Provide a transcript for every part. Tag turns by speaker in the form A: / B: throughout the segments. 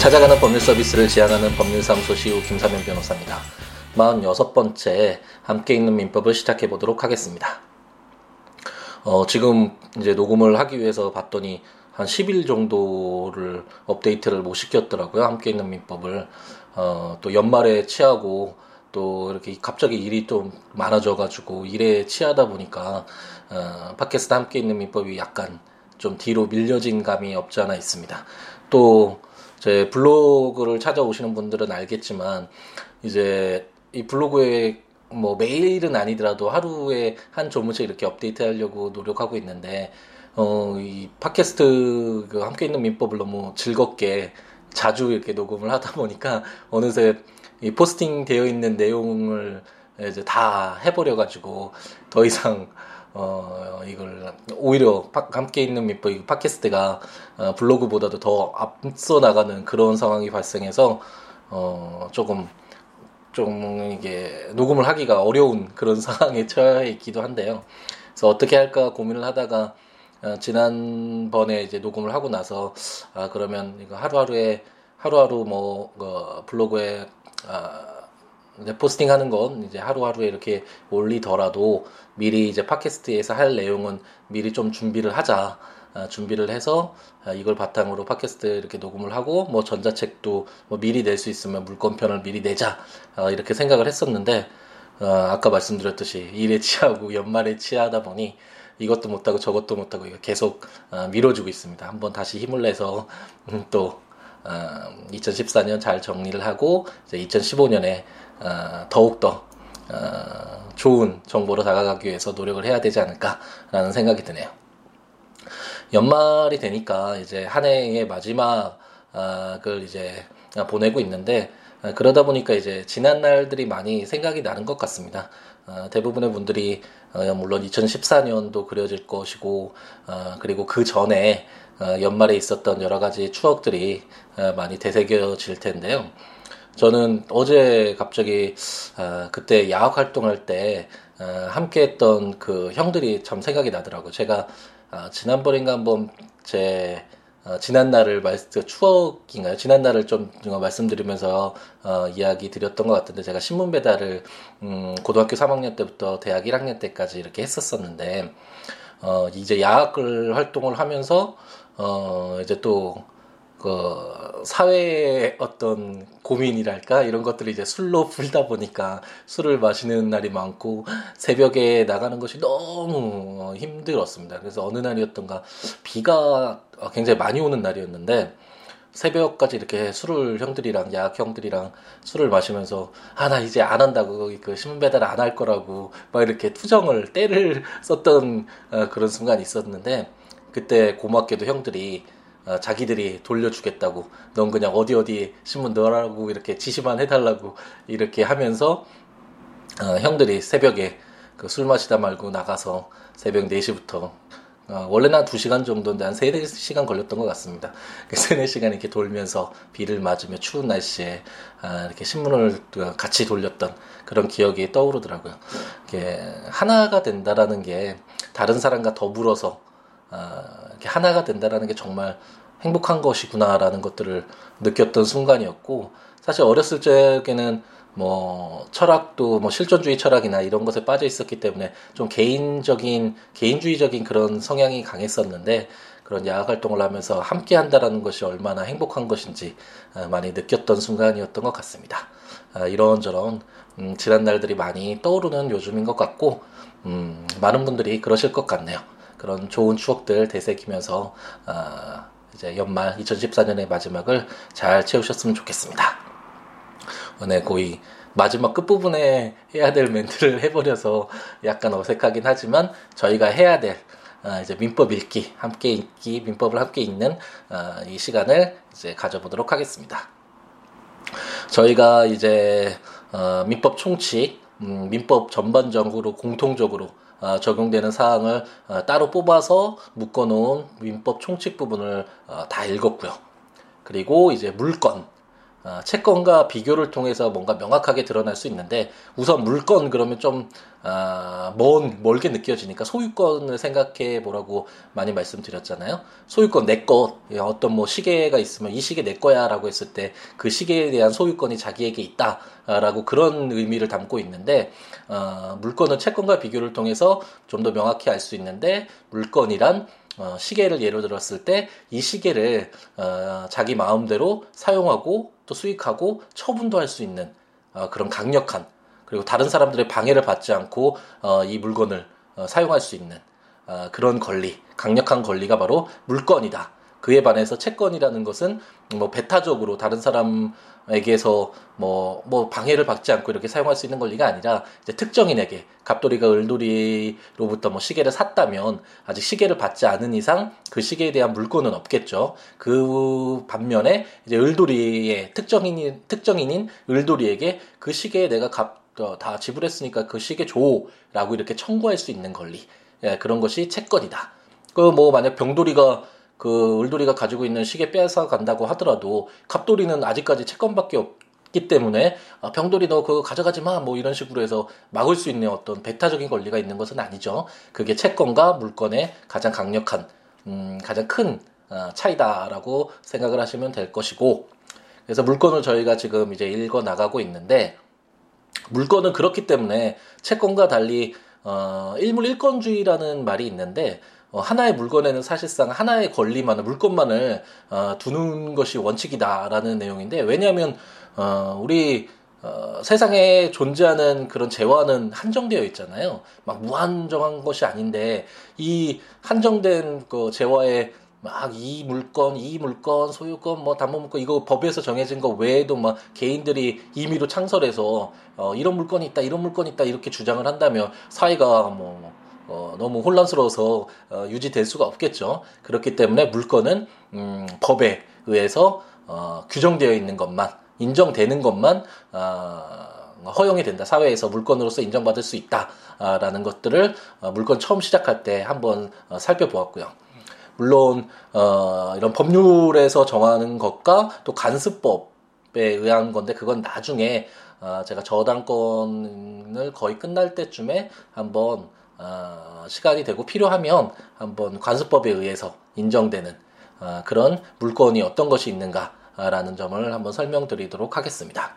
A: 찾아가는 법률 서비스를 지향하는 법률사무소 시우 김사면 변호사입니다. 46번째 함께 있는 민법을 시작해 보도록 하겠습니다. 어, 지금 이제 녹음을 하기 위해서 봤더니 한 10일 정도를 업데이트를 못 시켰더라고요. 함께 있는 민법을. 어, 또 연말에 취하고 또 이렇게 갑자기 일이 좀 많아져가지고 일에 취하다 보니까 어, 팟캐스트 함께 있는 민법이 약간 좀 뒤로 밀려진 감이 없지 않아 있습니다. 또 제 블로그를 찾아오시는 분들은 알겠지만 이제 이 블로그에 뭐 매일은 아니더라도 하루에 한 조문씩 이렇게 업데이트 하려고 노력하고 있는데 어 이 팟캐스트 그 함께 있는 민법을 너무 즐겁게 자주 이렇게 녹음을 하다 보니까 어느새 이 포스팅 되어 있는 내용을 이제 다 해버려 가지고 더 이상 어 이걸 오히려 파, 함께 있는 민법 팟캐스트가 어, 블로그보다도 더 앞서 나가는 그런 상황이 발생해서 어 조금 좀 이게 녹음을 하기가 어려운 그런 상황에 처해 있기도 한데요. 그래서 어떻게 할까 고민을 하다가 어, 지난번에 이제 녹음을 하고 나서 아 그러면 이거 하루하루에 하루하루 뭐 어, 블로그에 아, 이제 포스팅 하는 건 이제 하루하루에 이렇게 올리더라도 미리 이제 팟캐스트에서 할 내용은 미리 좀 준비를 하자. 아, 준비를 해서 아, 이걸 바탕으로 팟캐스트 이렇게 녹음을 하고 뭐 전자책도 뭐 미리 낼 수 있으면 물건편을 미리 내자 아, 이렇게 생각을 했었는데 어, 아까 말씀드렸듯이 일에 취하고 연말에 취하다 보니 이것도 못하고 저것도 못하고 계속 어, 밀어주고 있습니다. 한번 다시 힘을 내서 음, 또 어, 2014년 잘 정리를 하고 이제 2015년에 어, 더욱더 어, 좋은 정보로 다가가기 위해서 노력을 해야 되지 않을까라는 생각이 드네요. 연말이 되니까 이제 한 해의 마지막을 이제 보내고 있는데 그러다 보니까 이제 지난 날들이 많이 생각이 나는 것 같습니다. 어, 대부분의 분들이 어, 물론 2014년도 그려질 것이고 어, 그리고 그 전에 연말에 있었던 여러 가지 추억들이 많이 되새겨질 텐데요. 저는 어제 갑자기 그때 야학 활동할 때 함께했던 그 형들이 참 생각이 나더라고요. 제가 지난번인가 한번 제 어, 지난 날을 말 추억인가요? 지난 날을 좀 말씀드리면서 어, 이야기 드렸던 것 같은데 제가 신문 배달을 음, 고등학교 3학년 때부터 대학 1학년 때까지 이렇게 했었었는데 어, 이제 야학을 활동을 하면서 어, 이제 또 그 사회의 어떤 고민이랄까 이런 것들을 이제 술로 풀다 보니까 술을 마시는 날이 많고 새벽에 나가는 것이 너무 힘들었습니다. 그래서 어느 날이었던가 비가 굉장히 많이 오는 날이었는데 새벽까지 이렇게 술을 형들이랑 야학 형들이랑 술을 마시면서 아 나 이제 안 한다고 그 신문 배달 안 할 거라고 막 이렇게 투정을 때를 썼던 어, 그런 순간이 있었는데 그때 고맙게도 형들이 어, 자기들이 돌려주겠다고 넌 그냥 어디 어디 신문 넣으라고 이렇게 지시만 해달라고 이렇게 하면서 어, 형들이 새벽에 그 술 마시다 말고 나가서 새벽 4시부터 어, 원래는 한 2시간 정도인데 한 3, 4시간 걸렸던 것 같습니다. 3, 4시간 이렇게 돌면서 비를 맞으며 추운 날씨에 아, 이렇게 신문을 같이 돌렸던 그런 기억이 떠오르더라고요. 이게 하나가 된다라는 게 다른 사람과 더불어서 아, 이렇게 하나가 된다라는 게 정말 행복한 것이구나라는 것들을 느꼈던 순간이었고 사실 어렸을 적에는 뭐 철학도 뭐 실존주의 철학이나 이런 것에 빠져 있었기 때문에 좀 개인적인 개인주의적인 그런 성향이 강했었는데 그런 야학 활동을 하면서 함께 한다라는 것이 얼마나 행복한 것인지 아, 많이 느꼈던 순간이었던 것 같습니다. 아, 이런저런 음, 지난 날들이 많이 떠오르는 요즘인 것 같고 음, 많은 분들이 그러실 것 같네요. 그런 좋은 추억들 되새기면서 어, 이제 연말 2014년의 마지막을 잘 채우셨으면 좋겠습니다. 오늘 거의 마지막 끝부분에 해야 될 멘트를 해버려서 약간 어색하긴 하지만 저희가 해야 될 어, 이제 민법 읽기, 함께 읽기, 민법을 함께 읽는 어, 이 시간을 이제 가져보도록 하겠습니다. 저희가 이제 어, 민법 총칙, 음, 민법 전반적으로 공통적으로 어, 적용되는 사항을 어, 따로 뽑아서 묶어놓은 민법 총칙 부분을 어, 다 읽었고요. 그리고 이제 물건, 어, 채권과 비교를 통해서 뭔가 명확하게 드러날 수 있는데 우선 물건 그러면 좀 아, 먼 멀게 느껴지니까 소유권을 생각해 보라고 많이 말씀드렸잖아요. 소유권 내 것, 어떤 뭐 시계가 있으면 이 시계 내 거야 라고 했을 때 그 시계에 대한 소유권이 자기에게 있다라고 그런 의미를 담고 있는데 어, 물건은 채권과 비교를 통해서 좀 더 명확히 알 수 있는데 물건이란 어, 시계를 예로 들었을 때 이 시계를 어, 자기 마음대로 사용하고 또 수익하고 처분도 할 수 있는 어, 그런 강력한 그리고 다른 사람들의 방해를 받지 않고 어, 이 물건을 어, 사용할 수 있는 어, 그런 권리, 강력한 권리가 바로 물건이다. 그에 반해서 채권이라는 것은 뭐 배타적으로 다른 사람에게서 뭐, 뭐 방해를 받지 않고 이렇게 사용할 수 있는 권리가 아니라 이제 특정인에게 갑돌이가 을돌이로부터 뭐 시계를 샀다면 아직 시계를 받지 않은 이상 그 시계에 대한 물건은 없겠죠. 그 반면에 이제 을돌이의 특정인인, 특정인인 을돌이에게 그 시계에 내가 값, 어, 다 지불했으니까 그 시계 줘라고 이렇게 청구할 수 있는 권리. 예, 그런 것이 채권이다. 그 뭐 만약 병돌이가 그 을돌이가 가지고 있는 시계 빼앗아 간다고 하더라도 갑돌이는 아직까지 채권밖에 없기 때문에 아, 병돌이 너 그거 가져가지 마 뭐 이런 식으로 해서 막을 수 있는 어떤 배타적인 권리가 있는 것은 아니죠. 그게 채권과 물건의 가장 강력한 음, 가장 큰 어, 차이다라고 생각을 하시면 될 것이고 그래서 물건을 저희가 지금 이제 읽어 나가고 있는데 물건은 그렇기 때문에 채권과 달리 어, 일물 일건주의라는 말이 있는데 어, 하나의 물건에는 사실상 하나의 권리만을 물건만을 어, 두는 것이 원칙이다라는 내용인데 왜냐하면 어, 우리 어, 세상에 존재하는 그런 재화는 한정되어 있잖아요. 막 무한정한 것이 아닌데 이 한정된 그 재화에 막 이 물건, 이 물건, 소유권, 뭐 담보 물건 이거 법에서 정해진 거 외에도 막 개인들이 임의로 창설해서 어, 이런 물건이 있다, 이런 물건이 있다 이렇게 주장을 한다면 사회가 뭐 어, 너무 혼란스러워서 어, 유지될 수가 없겠죠. 그렇기 때문에 물건은 음, 법에 의해서 어, 규정되어 있는 것만 인정되는 것만 어, 허용이 된다. 사회에서 물건으로서 인정받을 수 있다라는 것들을 어, 물건 처음 시작할 때 한번 어, 살펴보았고요. 물론 어, 이런 법률에서 정하는 것과 또 간습법에 의한 건데 그건 나중에 어, 제가 저당권을 거의 끝날 때쯤에 한번 어, 시간이 되고 필요하면 한번 관습법에 의해서 인정되는 어, 그런 물건이 어떤 것이 있는가라는 점을 한번 설명드리도록 하겠습니다.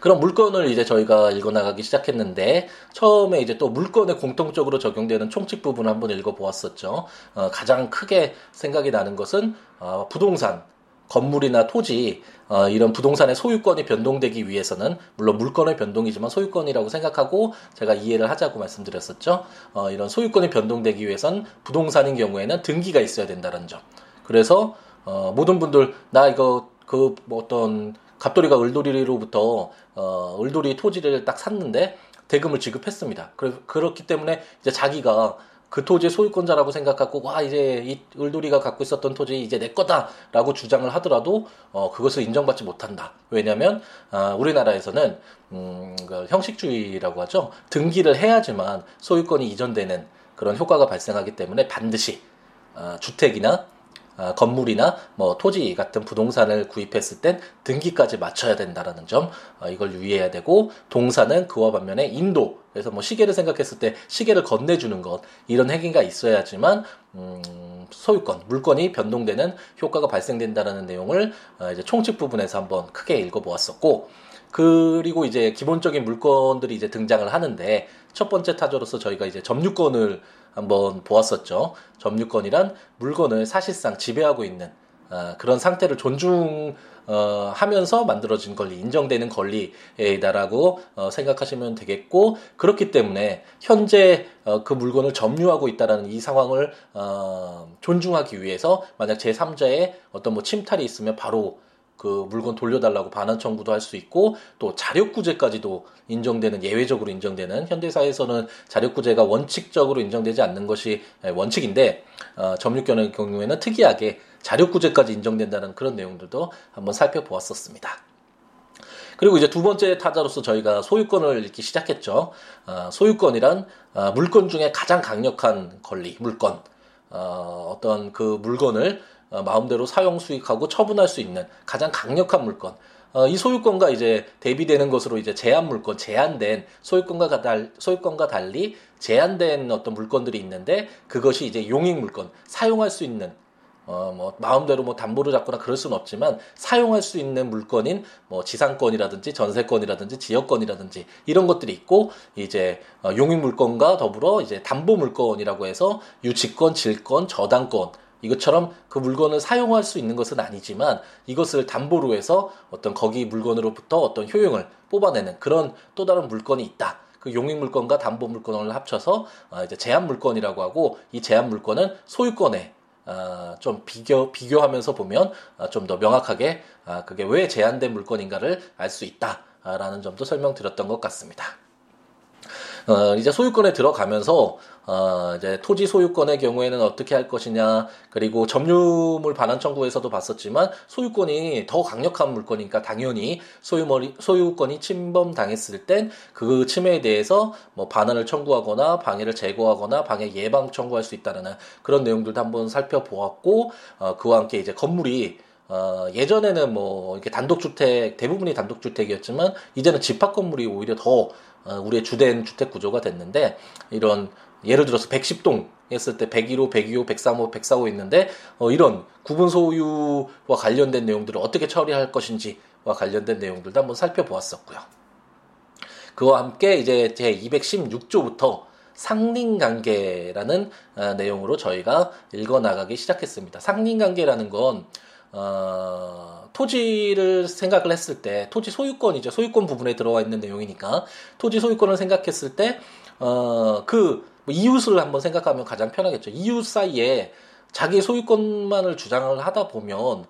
A: 그럼 물건을 이제 저희가 읽어나가기 시작했는데 처음에 이제 또 물건에 공통적으로 적용되는 총칙 부분을 한번 읽어보았었죠. 어, 가장 크게 생각이 나는 것은 어, 부동산 건물이나 토지 어, 이런 부동산의 소유권이 변동되기 위해서는 물론 물건의 변동이지만 소유권이라고 생각하고 제가 이해를 하자고 말씀드렸었죠. 어, 이런 소유권이 변동되기 위해선 부동산인 경우에는 등기가 있어야 된다는 점. 그래서 어, 모든 분들 나 이거 그 뭐 어떤 갑돌이가 을돌이로부터 어, 을돌이 토지를 딱 샀는데 대금을 지급했습니다. 그래, 그렇기 때문에 이제 자기가 그 토지의 소유권자라고 생각하고 와 이제 이 을돌이가 갖고 있었던 토지 이제 내 거다라고 주장을 하더라도 어 그것을 인정받지 못한다. 왜냐하면 아 우리나라에서는 음 그 형식주의라고 하죠. 등기를 해야지만 소유권이 이전되는 그런 효과가 발생하기 때문에 반드시 아 주택이나 아, 건물이나 뭐 토지 같은 부동산을 구입했을 땐 등기까지 맞춰야 된다라는 점 어, 이걸 유의해야 되고 동사는 그와 반면에 인도 그래서 뭐 시계를 생각했을 때 시계를 건네주는 것 이런 행위가 있어야지만 음, 소유권 물건이 변동되는 효과가 발생된다라는 내용을 어, 이제 총칙 부분에서 한번 크게 읽어보았었고 그리고 이제 기본적인 물건들이 이제 등장을 하는데 첫 번째 타조로서 저희가 이제 점유권을 한번 보았었죠. 점유권이란 물건을 사실상 지배하고 있는 어, 그런 상태를 존중하면서 어, 만들어진 권리, 인정되는 권리이다라고 어, 생각하시면 되겠고 그렇기 때문에 현재 어, 그 물건을 점유하고 있다라는 이 상황을 어, 존중하기 위해서 만약 제 3자의 어떤 뭐 침탈이 있으면 바로 그 물건 돌려달라고 반환 청구도 할 수 있고 또 자력구제까지도 인정되는 예외적으로 인정되는 현대사에서는 자력구제가 원칙적으로 인정되지 않는 것이 원칙인데 어, 점유권의 경우에는 특이하게 자력구제까지 인정된다는 그런 내용들도 한번 살펴보았었습니다. 그리고 이제 두 번째 타자로서 저희가 소유권을 읽기 시작했죠. 어, 소유권이란 어, 물건 중에 가장 강력한 권리, 물건. 어, 어떤 그 물건을 어, 마음대로 사용 수익하고 처분할 수 있는 가장 강력한 물건. 어, 이 소유권과 이제 대비되는 것으로 이제 제한 물건, 제한된 소유권과 달 소유권과 달리 제한된 어떤 물건들이 있는데 그것이 이제 용익 물건, 사용할 수 있는 어, 뭐, 마음대로 뭐 담보를 잡거나 그럴 수는 없지만 사용할 수 있는 물건인 뭐 지상권이라든지 전세권이라든지 지역권이라든지 이런 것들이 있고 이제 어, 용익 물건과 더불어 이제 담보 물건이라고 해서 유치권, 질권, 저당권 이것처럼 그 물건을 사용할 수 있는 것은 아니지만 이것을 담보로 해서 어떤 거기 물건으로부터 어떤 효용을 뽑아내는 그런 또 다른 물건이 있다. 그 용익 물건과 담보 물건을 합쳐서 어, 이제 제한 물건이라고 하고 이 제한 물건은 소유권에 어, 좀 비교 비교하면서 보면 어, 좀더 명확하게 어, 그게 왜 제한된 물건인가를 알 수 있다라는 점도 설명드렸던 것 같습니다. 어, 이제 소유권에 들어가면서 어, 이제 토지 소유권의 경우에는 어떻게 할 것이냐, 그리고 점유물 반환 청구에서도 봤었지만 소유권이 더 강력한 물건이니까 당연히 소유머리, 소유권이 침범당했을 땐 그 침해에 대해서 뭐 반환을 청구하거나 방해를 제거하거나 방해 예방 청구할 수 있다는 그런 내용들도 한번 살펴보았고, 어, 그와 함께 이제 건물이 어, 예전에는 뭐, 이렇게 단독주택, 대부분이 단독주택이었지만, 이제는 집합 건물이 오히려 더, 어, 우리의 주된 주택 구조가 됐는데, 이런 예를 들어서 110동 했을 때 101호, 102호, 103호, 104호 있는데 어, 이런 구분 소유와 관련된 내용들을 어떻게 처리할 것인지와 관련된 내용들도 한번 살펴보았었고요. 그와 함께 이제 제 216조부터 상린관계라는 어, 내용으로 저희가 읽어 나가기 시작했습니다. 상린관계라는 건 어, 토지를 생각을 했을 때 토지 소유권이죠. 소유권 부분에 들어와 있는 내용이니까 토지 소유권을 생각했을 때 어, 그뭐 이웃을 한번 생각하면 가장 편하겠죠. 이웃 사이에 자기 소유권만을 주장을 하다 보면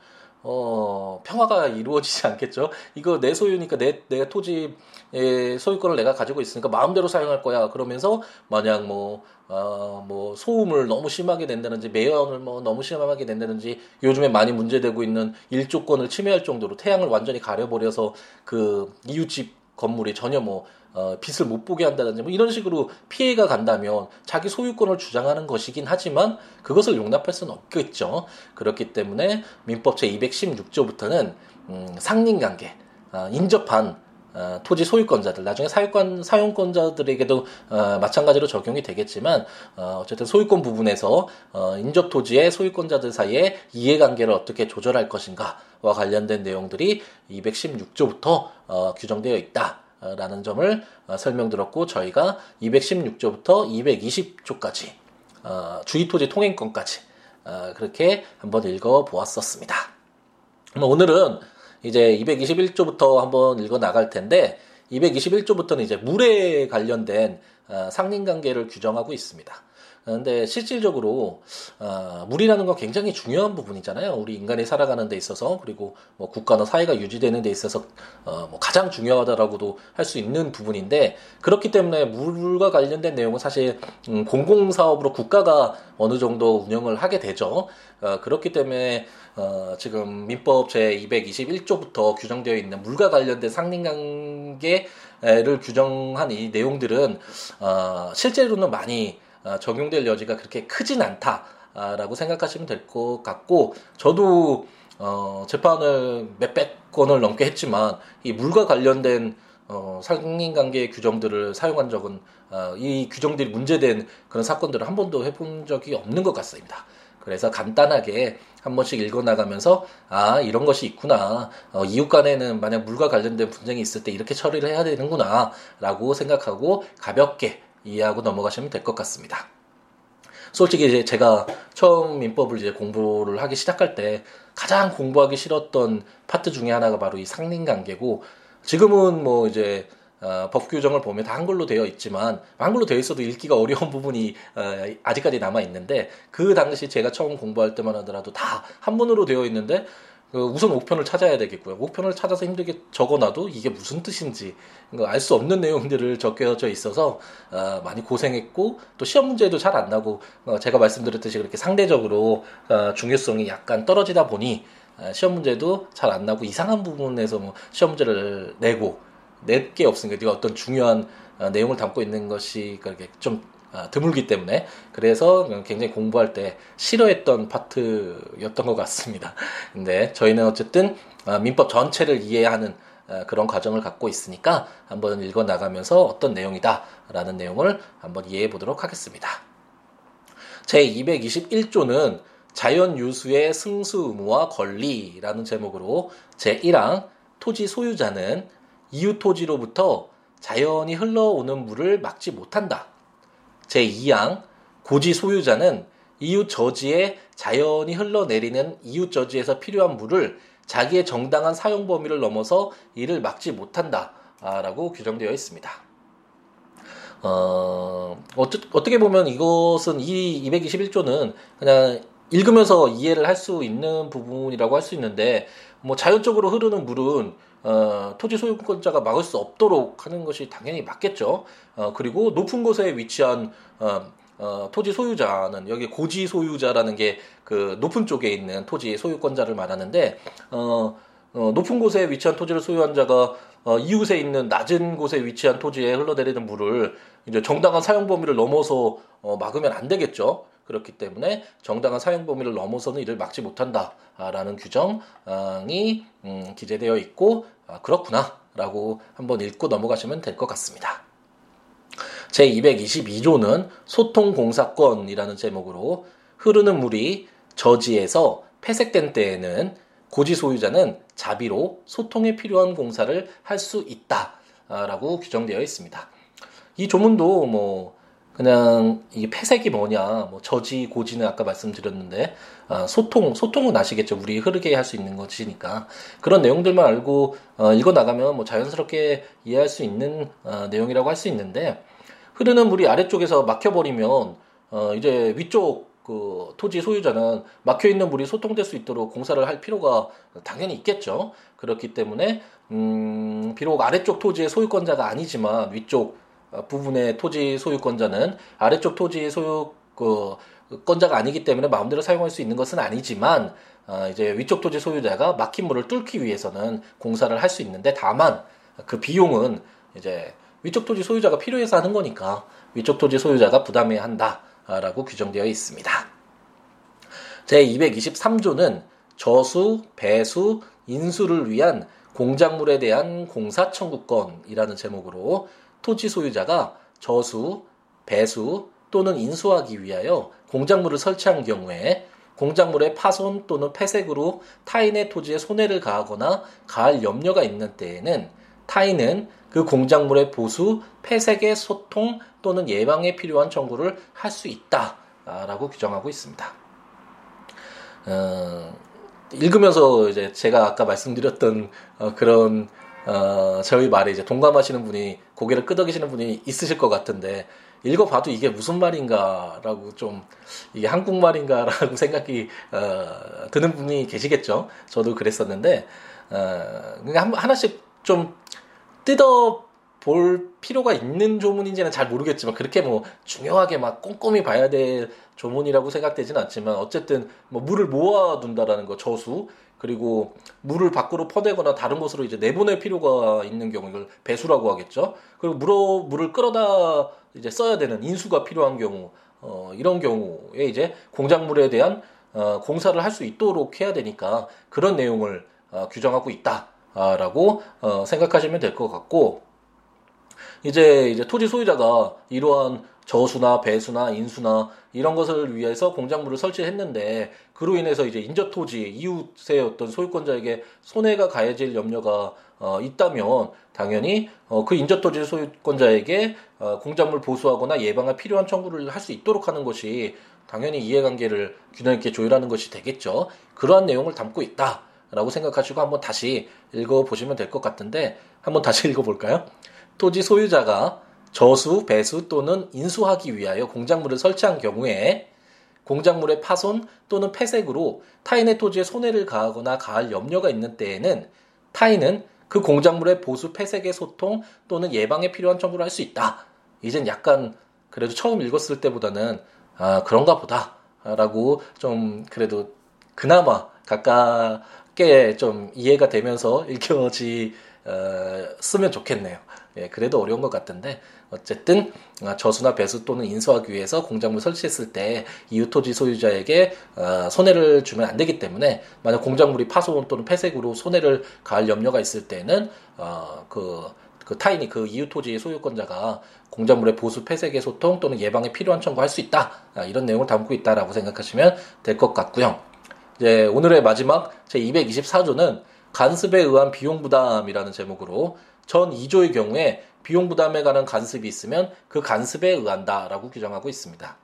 A: 어, 평화가 이루어지지 않겠죠. 이거 내 소유니까 내, 내 토지의 소유권을 내가 가지고 있으니까 마음대로 사용할 거야. 그러면서 만약 뭐, 어, 뭐, 소음을 너무 심하게 낸다든지, 매연을 뭐 너무 심하게 낸다든지, 요즘에 많이 문제되고 있는 일조권을 침해할 정도로 태양을 완전히 가려버려서 그 이웃집 건물이 전혀 뭐 어, 빛을 못 보게 한다든지 뭐 이런 식으로 피해가 간다면 자기 소유권을 주장하는 것이긴 하지만 그것을 용납할 수는 없겠죠. 그렇기 때문에 민법 제 216조부터는 음, 상린관계, 어, 인접한 어, 토지 소유권자들 나중에 사유권 사용권자들에게도 어, 마찬가지로 적용이 되겠지만 어, 어쨌든 소유권 부분에서 어, 인접 토지의 소유권자들 사이에 이해관계를 어떻게 조절할 것인가와 관련된 내용들이 216조부터 어, 규정되어 있다. 라는 점을 어, 설명드렸고 저희가 216조부터 220조까지 어, 주의토지 통행권까지 어, 그렇게 한번 읽어 보았었습니다. 오늘은 이제 221조부터 한번 읽어 나갈 텐데 221조부터는 이제 물에 관련된 상린관계를 규정하고 있습니다. 근데 실질적으로 어, 물이라는 건 굉장히 중요한 부분이잖아요. 우리 인간이 살아가는 데 있어서 그리고 뭐 국가나 사회가 유지되는 데 있어서 어, 뭐 가장 중요하다라고도 할 수 있는 부분인데 그렇기 때문에 물과 관련된 내용은 사실 음, 공공 사업으로 국가가 어느 정도 운영을 하게 되죠. 어, 그렇기 때문에 어, 지금 민법 제 221조부터 규정되어 있는 물과 관련된 상린관계를 규정한 이 내용들은 어, 실제로는 많이 아, 적용될 여지가 그렇게 크진 않다라고 생각하시면 될 것 같고 저도 어, 재판을 몇백 건을 넘게 했지만 이 물과 관련된 어, 상인관계 규정들을 사용한 적은 어, 이 규정들이 문제된 그런 사건들을 한 번도 해본 적이 없는 것 같습니다. 그래서 간단하게 한 번씩 읽어나가면서 아 이런 것이 있구나 어, 이웃 간에는 만약 물과 관련된 분쟁이 있을 때 이렇게 처리를 해야 되는구나 라고 생각하고 가볍게 이해하고 넘어가시면 될 것 같습니다. 솔직히 이제 제가 처음 민법을 이제 공부를 하기 시작할 때 가장 공부하기 싫었던 파트 중에 하나가 바로 이 상린관계고 지금은 뭐 이제 어, 법 규정을 보면 다 한글로 되어 있지만 한글로 되어 있어도 읽기가 어려운 부분이 어, 아직까지 남아 있는데 그 당시 제가 처음 공부할 때만 하더라도 다 한문으로 되어 있는데 그 우선 옥편을 찾아야 되겠고요. 옥편을 찾아서 힘들게 적어놔도 이게 무슨 뜻인지 알 수 없는 내용들을 적혀져 있어서 어, 많이 고생했고 또 시험 문제도 잘 안 나고 어, 제가 말씀드렸듯이 그렇게 상대적으로 어, 중요성이 약간 떨어지다 보니 어, 시험 문제도 잘 안 나고 이상한 부분에서 뭐 시험 문제를 내고 낼 게 없으니까 어떤 중요한 어, 내용을 담고 있는 것이 그렇게 좀 아, 드물기 때문에 그래서 굉장히 공부할 때 싫어했던 파트였던 것 같습니다. 근데 저희는 어쨌든 아, 민법 전체를 이해하는 아, 그런 과정을 갖고 있으니까 한번 읽어 나가면서 어떤 내용이다라는 내용을 한번 이해해 보도록 하겠습니다. 제 221조는 자연 유수의 승수 의무와 권리라는 제목으로 제 1항 토지 소유자는 이웃 토지로부터 자연이 흘러오는 물을 막지 못한다. 제2항 고지 소유자는 이웃 저지에 자연이 흘러내리는 이웃 저지에서 필요한 물을 자기의 정당한 사용 범위를 넘어서 이를 막지 못한다. 라고 규정되어 있습니다. 어, 어떻게 보면 이것은 이 221조는 그냥 읽으면서 이해를 할 수 있는 부분이라고 할 수 있는데 뭐 자연적으로 흐르는 물은 어, 토지 소유권자가 막을 수 없도록 하는 것이 당연히 맞겠죠. 어, 그리고 높은 곳에 위치한 어, 어, 토지 소유자는 여기 고지 소유자라는 게 그 높은 쪽에 있는 토지 소유권자를 말하는데 어, 어, 높은 곳에 위치한 토지를 소유한 자가 어, 이웃에 있는 낮은 곳에 위치한 토지에 흘러내리는 물을 이제 정당한 사용 범위를 넘어서 어, 막으면 안 되겠죠. 그렇기 때문에 정당한 사용 범위를 넘어서는 이를 막지 못한다라는 규정이 음, 기재되어 있고 아, 그렇구나라고 한번 읽고 넘어가시면 될 것 같습니다. 제 222조는 소통공사권이라는 제목으로 흐르는 물이 저지에서 폐색된 때에는 고지 소유자는 자비로 소통에 필요한 공사를 할 수 있다라고 규정되어 있습니다. 이 조문도 뭐 그냥 이게 폐색이 뭐냐, 뭐 저지 고지는 아까 말씀드렸는데 어, 소통 소통은 아시겠죠. 우리 흐르게 할 수 있는 것이니까 그런 내용들만 알고 어, 읽어 나가면 뭐 자연스럽게 이해할 수 있는 어, 내용이라고 할 수 있는데 흐르는 물이 아래쪽에서 막혀버리면 어, 이제 위쪽 그 토지 소유자는 막혀 있는 물이 소통될 수 있도록 공사를 할 필요가 당연히 있겠죠. 그렇기 때문에 음, 비록 아래쪽 토지의 소유권자가 아니지만 위쪽 어, 부분의 토지 소유권자는 아래쪽 토지 소유 그 권자가 아니기 때문에 마음대로 사용할 수 있는 것은 아니지만 어, 이제 위쪽 토지 소유자가 막힌 물을 뚫기 위해서는 공사를 할 수 있는데 다만 그 비용은 이제 위쪽 토지 소유자가 필요해서 하는 거니까 위쪽 토지 소유자가 부담해야 한다라고 규정되어 있습니다. 제 223조는 저수, 배수, 인수를 위한 공작물에 대한 공사 청구권이라는 제목으로 토지 소유자가 저수, 배수 또는 인수하기 위하여 공작물을 설치한 경우에 공작물의 파손 또는 폐색으로 타인의 토지에 손해를 가하거나 가할 염려가 있는 때에는 타인은 그 공작물의 보수, 폐색의 소통 또는 예방에 필요한 청구를 할 수 있다라고 규정하고 있습니다. 어, 읽으면서 이제 제가 아까 말씀드렸던 어, 그런 어, 저희 말에 이제 동감하시는 분이 고개를 끄덕이시는 분이 있으실 것 같은데 읽어봐도 이게 무슨 말인가라고 좀 이게 한국말인가라고 생각이 어, 드는 분이 계시겠죠. 저도 그랬었는데 어, 그러니까 하나씩 좀 뜯어 볼 필요가 있는 조문인지는 잘 모르겠지만 그렇게 뭐 중요하게 막 꼼꼼히 봐야 될 조문이라고 생각되지는 않지만 어쨌든 뭐 물을 모아둔다라는 거 저수 그리고 물을 밖으로 퍼내거나 다른 곳으로 이제 내보낼 필요가 있는 경우 이걸 배수라고 하겠죠. 그리고 물어 물을 끌어다 이제 써야 되는 인수가 필요한 경우 어, 이런 경우에 이제 공작물에 대한 어, 공사를 할 수 있도록 해야 되니까 그런 내용을 어, 규정하고 있다라고 어, 생각하시면 될 것 같고 이제 이제 토지 소유자가 이러한 저수나 배수나 인수나 이런 것을 위해서 공작물을 설치했는데 그로 인해서 이제 인접 토지 이웃의 어떤 소유권자에게 손해가 가해질 염려가 어, 있다면 당연히 어, 그 인접 토지 소유권자에게 어, 공작물 보수하거나 예방할 필요한 청구를 할 수 있도록 하는 것이 당연히 이해관계를 균형 있게 조율하는 것이 되겠죠. 그러한 내용을 담고 있다 라고 생각하시고 한번 다시 읽어보시면 될 것 같은데 한번 다시 읽어볼까요? 토지 소유자가 저수, 배수 또는 인수하기 위하여 공작물을 설치한 경우에 공작물의 파손 또는 폐색으로 타인의 토지에 손해를 가하거나 가할 염려가 있는 때에는 타인은 그 공작물의 보수 폐색의 소통 또는 예방에 필요한 청구를 할 수 있다. 이젠 약간 그래도 처음 읽었을 때보다는 아 그런가 보다라고 좀 그래도 그나마 가깝게 좀 이해가 되면서 읽혀지 어, 쓰면 좋겠네요. 예, 그래도 어려운 것 같은데 어쨌든 어, 저수나 배수 또는 인수하기 위해서 공작물 설치했을 때 이웃토지 소유자에게 어, 손해를 주면 안 되기 때문에 만약 공작물이 파손 또는 폐색으로 손해를 가할 염려가 있을 때는 그, 그 타인이 그 이웃 토지의 소유권자가 공작물의 보수 폐색의 소통 또는 예방에 필요한 청구할 수 있다 이런 내용을 담고 있다라고 생각하시면 될 것 같고요. 이제 오늘의 마지막 제 224조는 간습에 의한 비용 부담이라는 제목으로 전 2조의 경우에 비용 부담에 관한 간습이 있으면 그 간습에 의한다라고 규정하고 있습니다.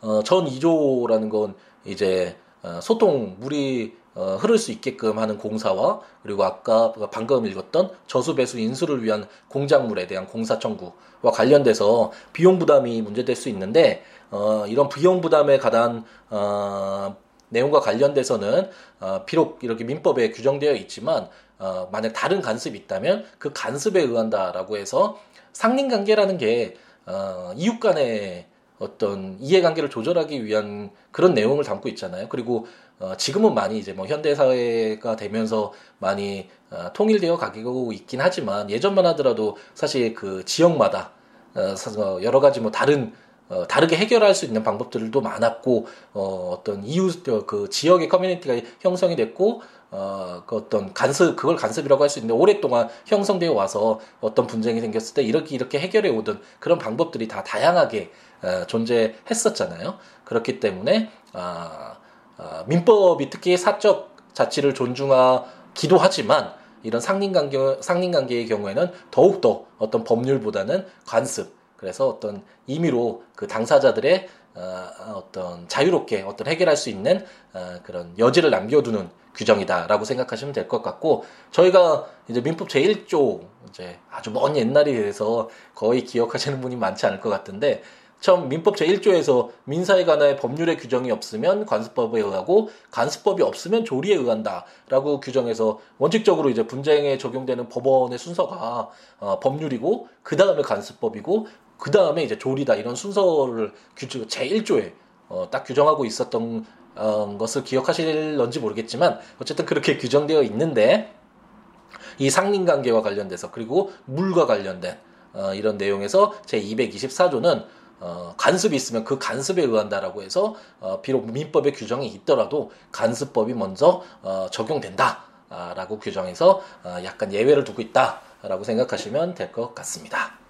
A: 어, 전 2조라는 건 이제 어, 소통 물이 어, 흐를 수 있게끔 하는 공사와 그리고 아까 방금 읽었던 저수 배수 인수를 위한 공작물에 대한 공사 청구와 관련돼서 비용 부담이 문제될 수 있는데 어, 이런 비용 부담에 관한 어, 내용과 관련돼서는 어, 비록 이렇게 민법에 규정되어 있지만 어, 만약 다른 간섭이 있다면 그 간섭에 의한다라고 해서 상린 관계라는 게 어, 이웃 간의 어떤 이해관계를 조절하기 위한 그런 내용을 담고 있잖아요. 그리고 어, 지금은 많이 이제 뭐 현대 사회가 되면서 많이 어, 통일되어 가고 있긴 하지만 예전만 하더라도 사실 그 지역마다 어, 여러 가지 뭐 다른 어, 다르게 해결할 수 있는 방법들도 많았고 어, 어떤 이웃 어, 그 지역의 커뮤니티가 형성이 됐고 어, 그 어떤 간섭 그걸 간섭이라고 할 수 있는데 오랫동안 형성되어 와서 어떤 분쟁이 생겼을 때 이렇게 이렇게 해결해 오던 그런 방법들이 다 다양하게 어, 존재했었잖아요. 그렇기 때문에 아, 아, 민법이 특히 사적 자치를 존중하기도 하지만 이런 상린관계 상린관계의 경우에는 더욱 더 어떤 법률보다는 관습 그래서 어떤 임의로 그 당사자들의 어, 어떤 자유롭게 어떤 해결할 수 있는 어, 그런 여지를 남겨두는 규정이다라고 생각하시면 될 것 같고 저희가 이제 민법 제1조 이제 아주 먼 옛날에 대해서 거의 기억하시는 분이 많지 않을 것 같은데 처음 민법 제1조에서 민사에 관한 법률의 규정이 없으면 관습법에 의하고 관습법이 없으면 조리에 의한다라고 규정해서 원칙적으로 이제 분쟁에 적용되는 법원의 순서가 어, 법률이고 그 다음에 관습법이고 그 다음에 이제 조리다 이런 순서를 규정 제1조에 어, 딱 규정하고 있었던 어, 것을 기억하실런지 모르겠지만 어쨌든 그렇게 규정되어 있는데 이 상린 관계와 관련돼서 그리고 물과 관련된 어, 이런 내용에서 제 224조는 어, 간섭이 있으면 그 간섭에 의한다라고 해서 어, 비록 민법에 규정이 있더라도 간섭법이 먼저 어, 적용된다라고 규정해서 어, 약간 예외를 두고 있다라고 생각하시면 될 것 같습니다.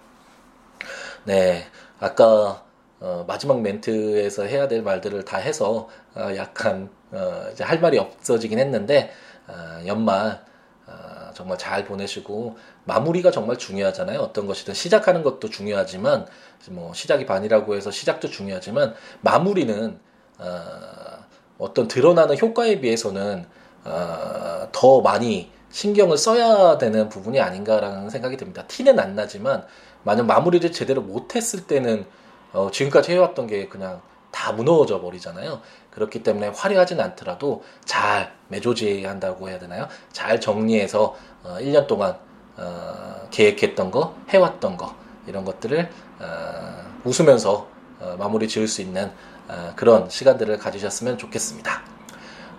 A: 네, 아까 어, 마지막 멘트에서 해야 될 말들을 다 해서 어, 약간 어, 이제 할 말이 없어지긴 했는데 어, 연말 어, 정말 잘 보내시고 마무리가 정말 중요하잖아요. 어떤 것이든 시작하는 것도 중요하지만 뭐 시작이 반이라고 해서 시작도 중요하지만 마무리는 어, 어떤 드러나는 효과에 비해서는 어, 더 많이 신경을 써야 되는 부분이 아닌가라는 생각이 듭니다. 티는 안 나지만 만약 마무리를 제대로 못했을 때는 어, 지금까지 해왔던 게 그냥 다 무너져 버리잖아요. 그렇기 때문에 화려하진 않더라도 잘 매조지한다고 해야 되나요? 잘 정리해서 어, 1년 동안 어, 계획했던 거, 해왔던 거 이런 것들을 어, 웃으면서 어, 마무리 지을 수 있는 어, 그런 시간들을 가지셨으면 좋겠습니다.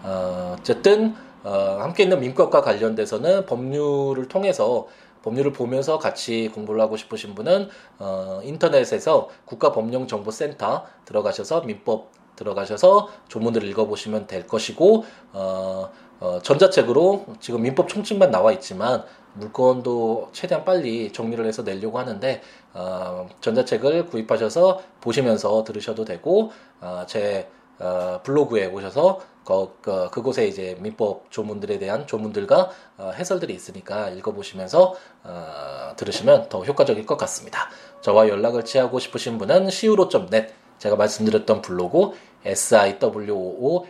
A: 어, 어쨌든 어, 함께 있는 민법과 관련돼서는 법률을 통해서 법률을 보면서 같이 공부를 하고 싶으신 분은 어, 인터넷에서 국가법령정보센터 들어가셔서 민법 들어가셔서 조문들을 읽어보시면 될 것이고 어, 어, 전자책으로 지금 민법 총칙만 나와 있지만 물건도 최대한 빨리 정리를 해서 내려고 하는데 어, 전자책을 구입하셔서 보시면서 들으셔도 되고 어, 제 어, 블로그에 오셔서 그, 그, 그곳에 이제 민법 조문들에 대한 조문들과 어, 해설들이 있으니까 읽어보시면서 어, 들으시면 더 효과적일 것 같습니다. 저와 연락을 취하고 싶으신 분은 siwo.net 제가 말씀드렸던 블로그 siwoolaw.net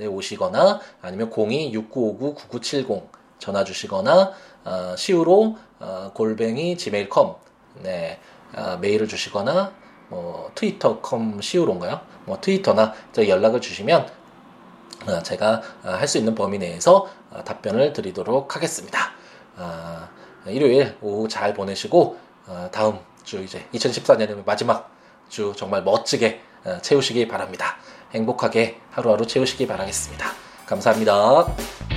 A: 에 오시거나 아니면 026959-9970 전화 주시거나 어, 시우로 어, 골뱅이 gmail.com 네, 어, 메일을 주시거나 뭐 트위터.com 시우로인가요? 뭐 트위터나 연락을 주시면 어, 제가 어, 할수 있는 범위 내에서 어, 답변을 드리도록 하겠습니다. 일요일 오후 잘 보내시고 다음 주 이제 2014년의 마지막 주 정말 멋지게 채우시기 바랍니다. 행복하게 하루하루 채우시기 바라겠습니다. 감사합니다.